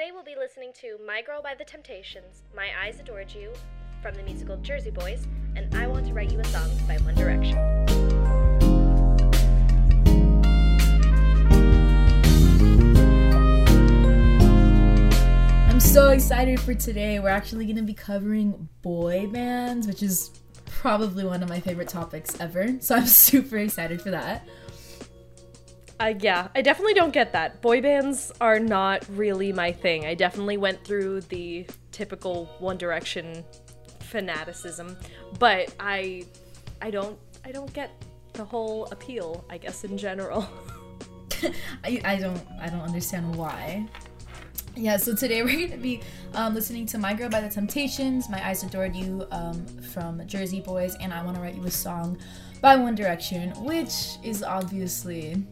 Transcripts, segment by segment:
Today we'll be listening to My Girl by the Temptations, My Eyes Adored You from the musical Jersey Boys, and I Want to Write You a Song by One Direction. I'm so excited for today. We're actually going to be covering boy bands, which is probably one of my favorite topics ever. So I'm super excited for that. Uh, yeah, I definitely don't get that. Boy bands are not really my thing. I definitely went through the typical One Direction fanaticism, but I, I don't, I don't get the whole appeal. I guess in general. I, I don't, I don't understand why. Yeah, so today we're going to be um, listening to My Girl by the Temptations, My Eyes Adored You um, from Jersey Boys, and I Want to Write You a Song by One Direction, which is obviously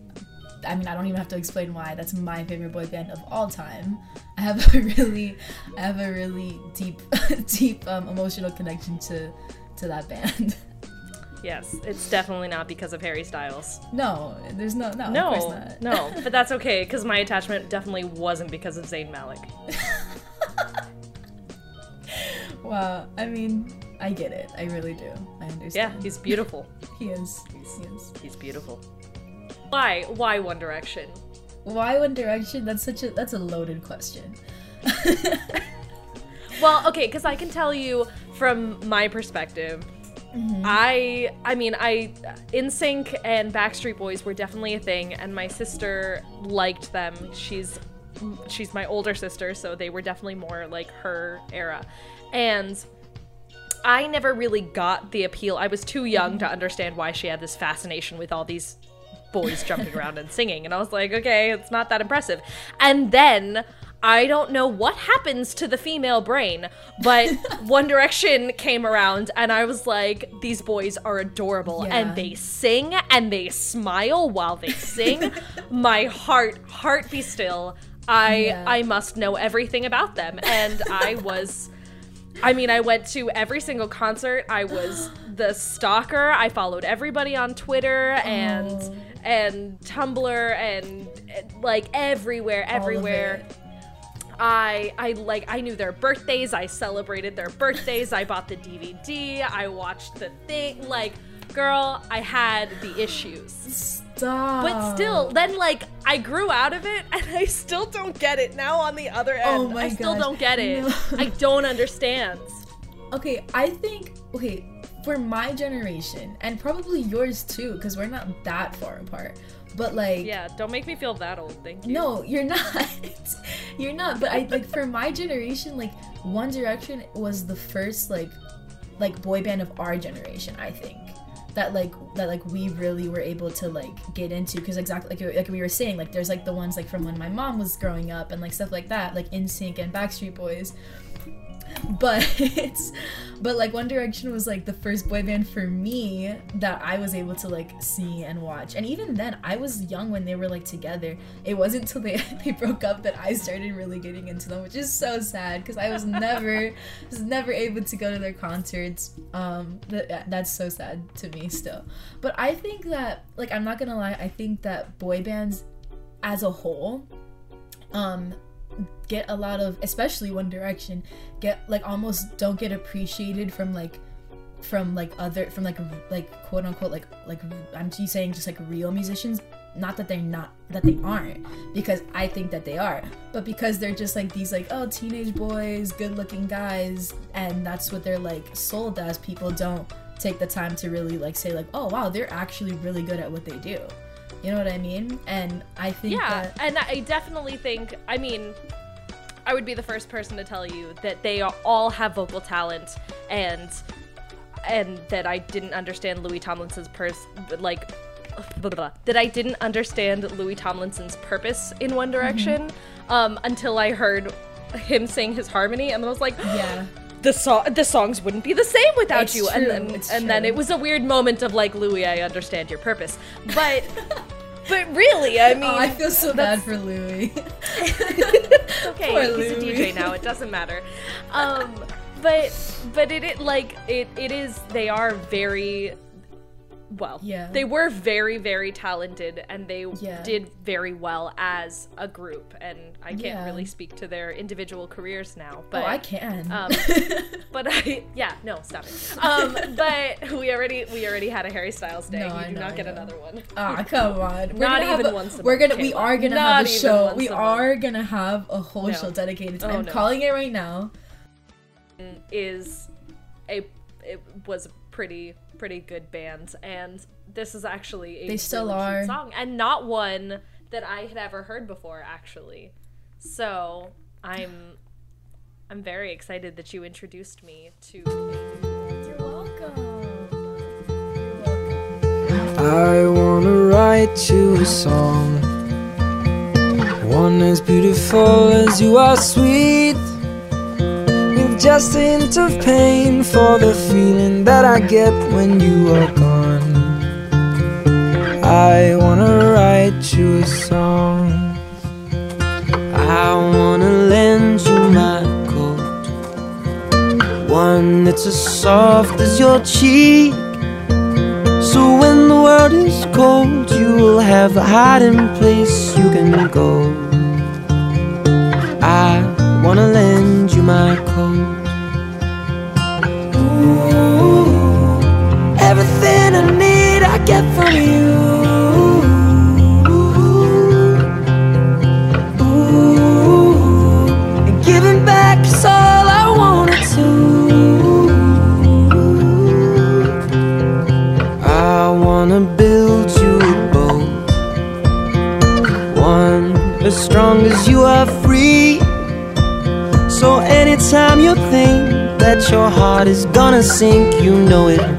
I mean, I don't even have to explain why. That's my favorite boy band of all time. I have a really, I have a really deep, deep um, emotional connection to to that band. Yes, it's definitely not because of Harry Styles. No, there's no, no, no, no. But that's okay because my attachment definitely wasn't because of Zayn Malik. wow, I mean, I get it. I really do. I understand. Yeah, he's beautiful. he is. He's, he is. He's beautiful. Why? Why One Direction? Why One Direction? That's such a that's a loaded question. well, okay, because I can tell you from my perspective. Mm-hmm. I I mean I NSYNC and Backstreet Boys were definitely a thing and my sister liked them. She's she's my older sister, so they were definitely more like her era. And I never really got the appeal. I was too young to understand why she had this fascination with all these boys jumping around and singing. And I was like, okay, it's not that impressive. And then I don't know what happens to the female brain, but One Direction came around and I was like, these boys are adorable yeah. and they sing and they smile while they sing. My heart, heart be still. I yeah. I must know everything about them. And I was I mean, I went to every single concert. I was the stalker. I followed everybody on Twitter and oh and Tumblr and, like everywhere, everywhere. I I like I knew their birthdays. I celebrated their birthdays. I bought the DVD. I watched the thing. Like, girl, I had the issues. Stop. But still, then like I grew out of it, and I still don't get it. Now on the other oh end, oh I still gosh. don't get it. No. I don't understand. Okay, I think okay for my generation and probably yours too because we're not that far apart but like yeah don't make me feel that old thank you. No you're not. You're not but i like for my generation like one direction was the first like like boy band of our generation i think that like that like we really were able to like get into because exactly like, like we were saying like there's like the ones like from when my mom was growing up and like stuff like that like NSYNC and Backstreet Boys but but like One Direction was like the first boy band for me that I was able to like see and watch. And even then, I was young when they were like together. It wasn't until they they broke up that I started really getting into them, which is so sad because I was never was never able to go to their concerts. Um, that, that's so sad to me still. But I think that like I'm not gonna lie, I think that boy bands as a whole um get a lot of especially one direction get like almost don't get appreciated from like from like other from like like quote unquote like like i'm just saying just like real musicians. Not that they're not that they aren't because i think that they are. But because they're just like these like oh teenage boys good looking guys and that's what they're like sold as people don't take the time to really like say like oh wow they're actually really good at what they do you know what I mean? And I think Yeah, that- and I definitely think I mean I would be the first person to tell you that they all have vocal talent and and that I didn't understand Louis Tomlinson's pers like blah, blah, blah, that I didn't understand Louis Tomlinson's purpose in One Direction mm-hmm. um, until I heard him sing his harmony and I was like yeah the song the songs wouldn't be the same without it's you true, and then and true. then it was a weird moment of like louis i understand your purpose but but really i mean oh, i feel so bad for louis. Okay Poor he's louis. a dj now. It doesn't matter. Um but but it, it like it it is they are very well, Yeah. they were very, very talented and they Yeah. did very well as a group. And I can't Yeah. really speak to their individual careers now, but oh, I can. um, but I yeah no stop it. Um, but we already we already had a Harry Styles day. No, you I do know, not get another one. Ah, come on. We're Not gonna even a- once We're gonna. We are gonna Not have a show. We are gonna have a whole No. show dedicated. to Oh, I'm no. calling it right now. Is a it was pretty pretty good bands, and this is actually a They still really cute are. song, and not one that I had ever heard before actually. So I'm I'm very excited that you introduced me to. You're welcome. You're welcome. I wanna write you a song. One as beautiful as you are sweet. Just a hint of pain for the feeling that I get when you are gone. I wanna write you a song. I wanna lend you my coat. One that's as soft as your cheek. So when the world is cold, you will have a hiding place you can go. I wanna lend my coat. Ooh, everything I need, I get from you. Sink, you know it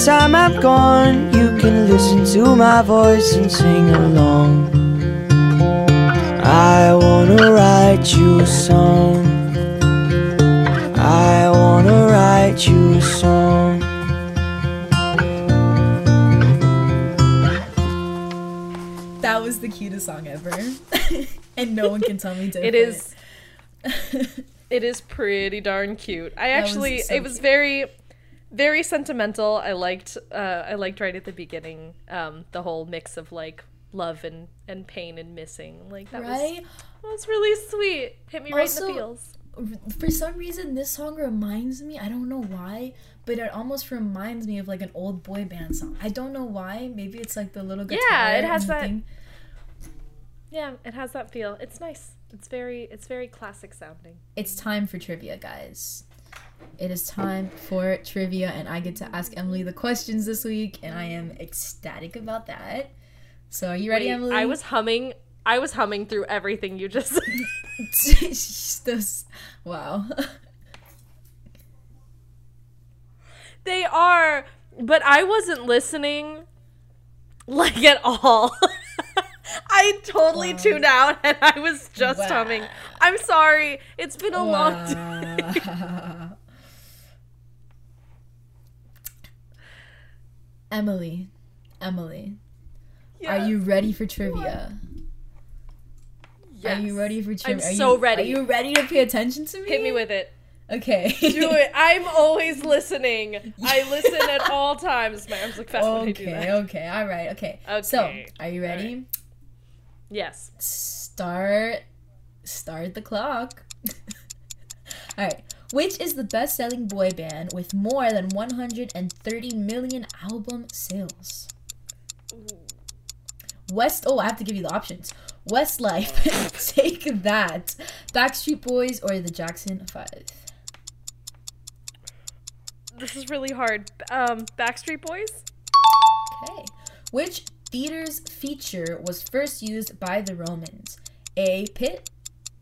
anytime I'm gone, you can listen to my voice and sing along. I wanna write you a song. I wanna write you a song. That was the cutest song ever, and no one can tell me different. It is it is pretty darn cute. I was actually so it was very very sentimental. I liked uh I liked right at the beginning um the whole mix of like love and and pain and missing. Like that was right. that was really sweet. Hit me right in the feels. For some reason, this song reminds me. I don't know why, but it almost reminds me of like an old boy band song. I don't know why. Maybe it's like the little guitar. Yeah, it has that- thing. Yeah, it has that feel. It's nice. It's very it's very classic sounding. It's time for trivia, guys. It is time for trivia, and I get to ask Emily the questions this week, and I am ecstatic about that. So, are you ready, Wait, Emily? I was humming I was humming through everything you just said. This- wow. They are, but I wasn't listening like at all. I totally Wow. tuned out and I was just Wow. humming. I'm sorry. It's been a long time. Emily, Emily, are you ready for trivia? Are you ready for trivia? I'm so you, ready. Are you ready to pay attention to me? Hit me with it. Okay. Do it. I'm always listening. I listen at all times. My arms look fast when I do Okay, that. okay, all right, okay. okay. So, are you ready? all Yes. Start, start the clock. all right. Which is the best-selling boy band with more than 130 million album sales? West. Oh, I have to give you the options. Westlife, Take That, Backstreet Boys, or the Jackson Five. This is really hard. Um, Backstreet Boys? Okay. Which theater's feature was first used by the Romans? A. Pit,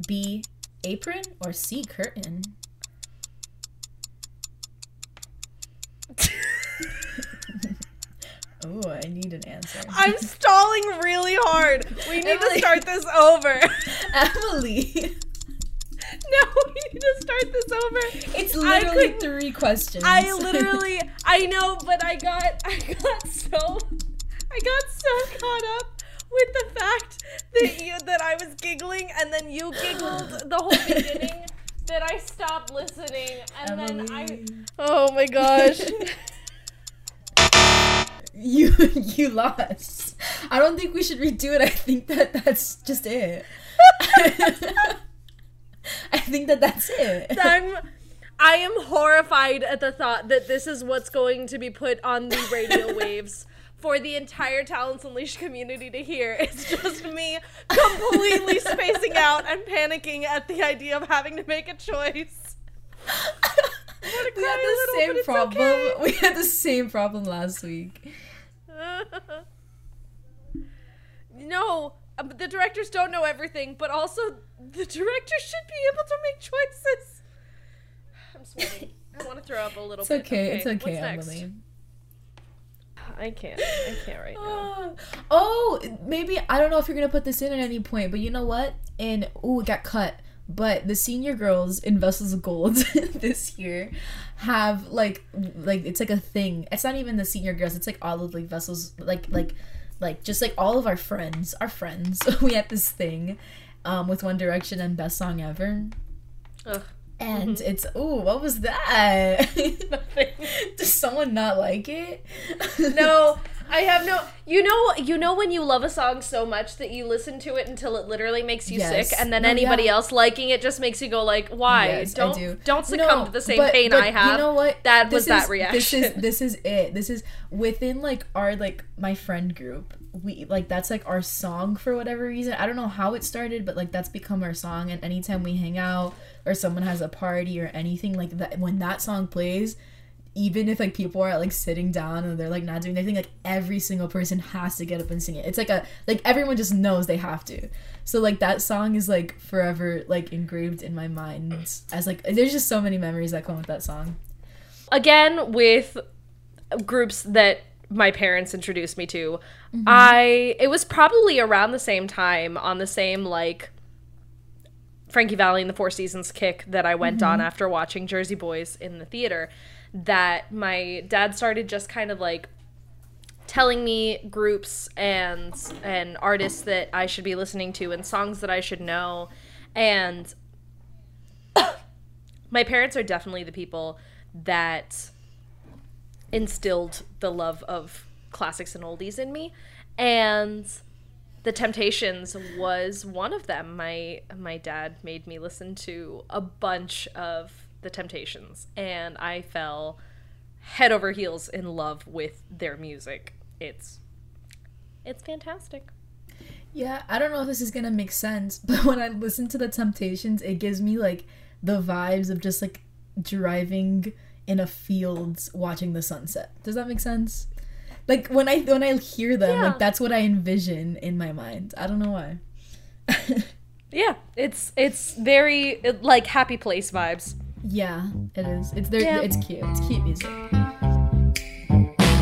B. Apron, or C. Curtain? Oh, I need an answer. I'm stalling really hard. We need Emily. to start this over. Emily, no, we need to start this over. it's literally three questions. I literally, I know, but I got, I got so, I got so caught up with the fact that you, that I was giggling, and then you giggled the whole beginning, that I stopped listening, and then I, oh my gosh. You you lost. I don't think we should redo it. I think that that's just it. I think that that's it. I'm I am horrified at the thought that this is what's going to be put on the radio waves for the entire Talents Unleashed community to hear. It's just me completely spacing out and panicking at the idea of having to make a choice. we had the little, same problem. okay. We had the same problem last week. no, uh, the directors don't know everything, but also the director should be able to make choices. I'm sweating. I want to throw up a little bit. It's bit. okay. It's okay, what's next? Emily. I can't. I can't right now. Oh, maybe I don't know if you're gonna put this in at any point, but you know what? And ooh, it got cut. But the senior girls in Vessels of Gold this year have like like it's like a thing. It's not even the senior girls. It's like all of like Vessels like like like just like all of our friends, our friends. we had this thing um, with One Direction and Best Song Ever. Ugh. And it's oh, what was that? Nothing. Does someone not like it? No, I have no. You know, you know when you love a song so much that you listen to it until it literally makes you Yes. sick, and then No, anybody yeah. else liking it just makes you go like, "Why? Yes, don't do. don't succumb No, to the same but- pain but I have." You know what? That was This that is- reaction. This is this is it. This is within like our like my friend group. We like that's like our song for whatever reason. I don't know how it started, but like that's become our song. And anytime we hang out or someone has a party or anything like that, when that song plays. Even if like people are like sitting down and they're like not doing anything, like every single person has to get up and sing it. It's like a like everyone just knows they have to. So like that song is like forever like engraved in my mind as like there's just so many memories that come with that song. Again, with groups that my parents introduced me to, mm-hmm. I it was probably around the same time on the same like Frankie Valli and the Four Seasons kick that I went on mm-hmm. after watching Jersey Boys in the theater that my dad started just kind of like telling me groups and and artists that I should be listening to and songs that I should know. And my parents are definitely the people that instilled the love of classics and oldies in me. And the temptations was one of them. My my dad made me listen to a bunch of the temptations and i fell head over heels in love with their music it's it's fantastic Yeah, I don't know if this is gonna make sense, but when I listen to the Temptations, it gives me like the vibes of just like driving in a field watching the sunset. Does that make sense? Like when I when I hear them, Yeah. like that's what I envision in my mind. I don't know why. yeah it's it's very like happy place vibes yeah, it is. It's there. Yeah. It's cute. It's cute music.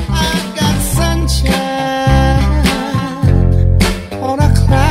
I've got sunshine on a cloudy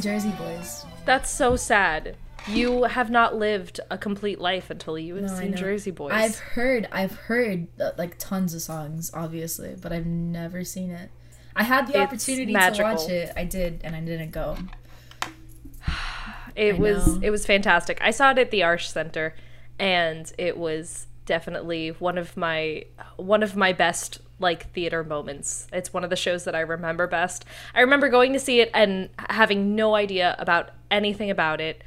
Jersey boys. That's so sad. You have not lived a complete life until you have No, seen. Jersey Boys. I've heard, I've heard uh, like tons of songs, obviously, but I've never seen it. I had the It's opportunity magical. to watch it. I did, and I didn't go. It I was know. it was fantastic. I saw it at the Arch Center, and it was definitely one of my one of my best like theater moments. It's one of the shows that I remember best. I remember going to see it and having no idea about anything about it,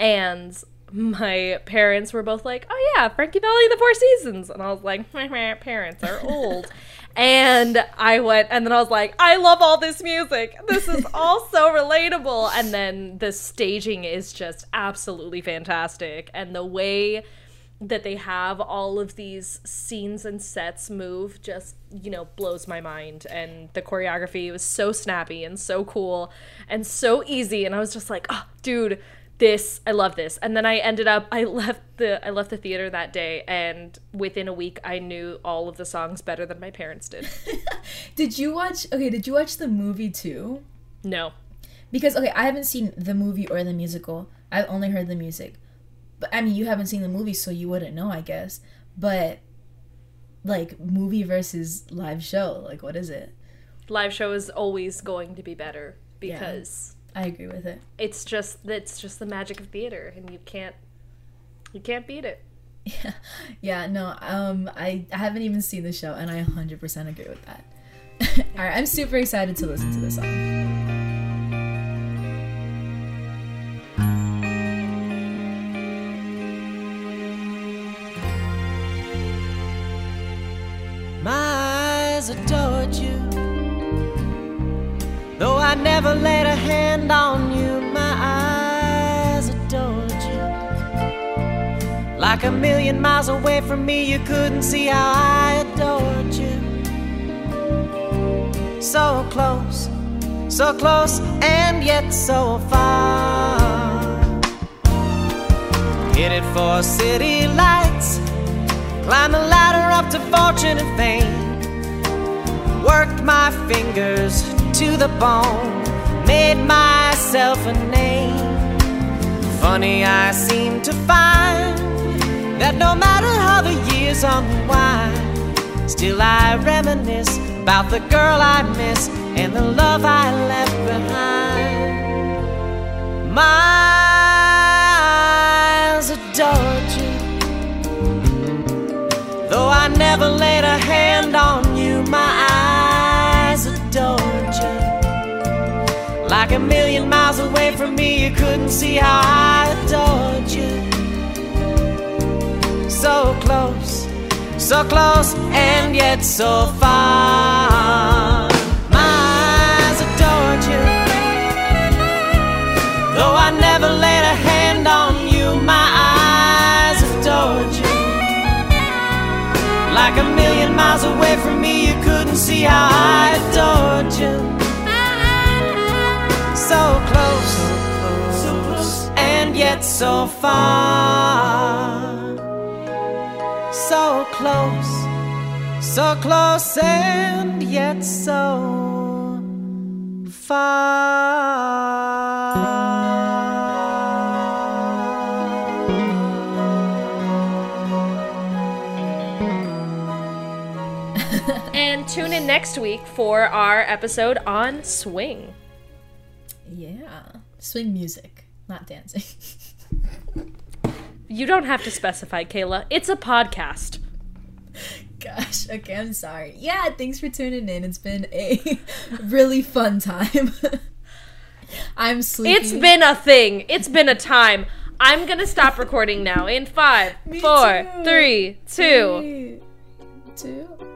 and my parents were both like, "Oh yeah, Frankie Valli and the Four Seasons," and I was like, "My parents are old." And I went, and then I was like, I love all this music. This is all so relatable. And then the staging is just absolutely fantastic. And the way that they have all of these scenes and sets move just, you know, blows my mind. And the choreography was so snappy and so cool and so easy. And I was just like, oh, dude, this i love this and then i ended up i left the i left the theater that day and within a week i knew all of the songs better than my parents did Did you watch? Okay, did you watch the movie too? no Because okay, I haven't seen the movie or the musical. I've only heard the music. But I mean, you haven't seen the movie, so you wouldn't know, I guess. But like movie versus live show, like what is it? live show is always going to be better because I agree with it. it's just it's just the magic of theater and you can't you can't beat it Yeah, yeah. No, um, I, I haven't even seen the show, and I 100% agree with that. All right, I'm super excited to listen to the song. Never laid a hand on you, my eyes adored you. Like a million miles away from me, you couldn't see how I adored you. So close, so close, and yet so far. Headed for city lights. Climbed the ladder up to fortune and fame. Worked my fingers to the bone. Made myself a name. Funny, I seem to find that no matter how the years unwind, still I reminisce about the girl I miss and the love I left behind. My eyes adored. Though I never laid couldn't see how I adored you. So close, so close, and yet so far. My eyes adored you. Though I never laid a hand on you, my eyes adored you. Like a million miles away from me, you couldn't see how I adored you. So close, so close, and yet so far. So close, so close, and yet so far. and tune in next week for our episode on swing Yeah, swing music, not dancing. you don't have to specify kayla it's a podcast Gosh, okay, I'm sorry. Yeah, thanks for tuning in. It's been a really fun time. I'm sleepy. it's been a thing it's been a time i'm gonna stop recording now in five four three two Three, two.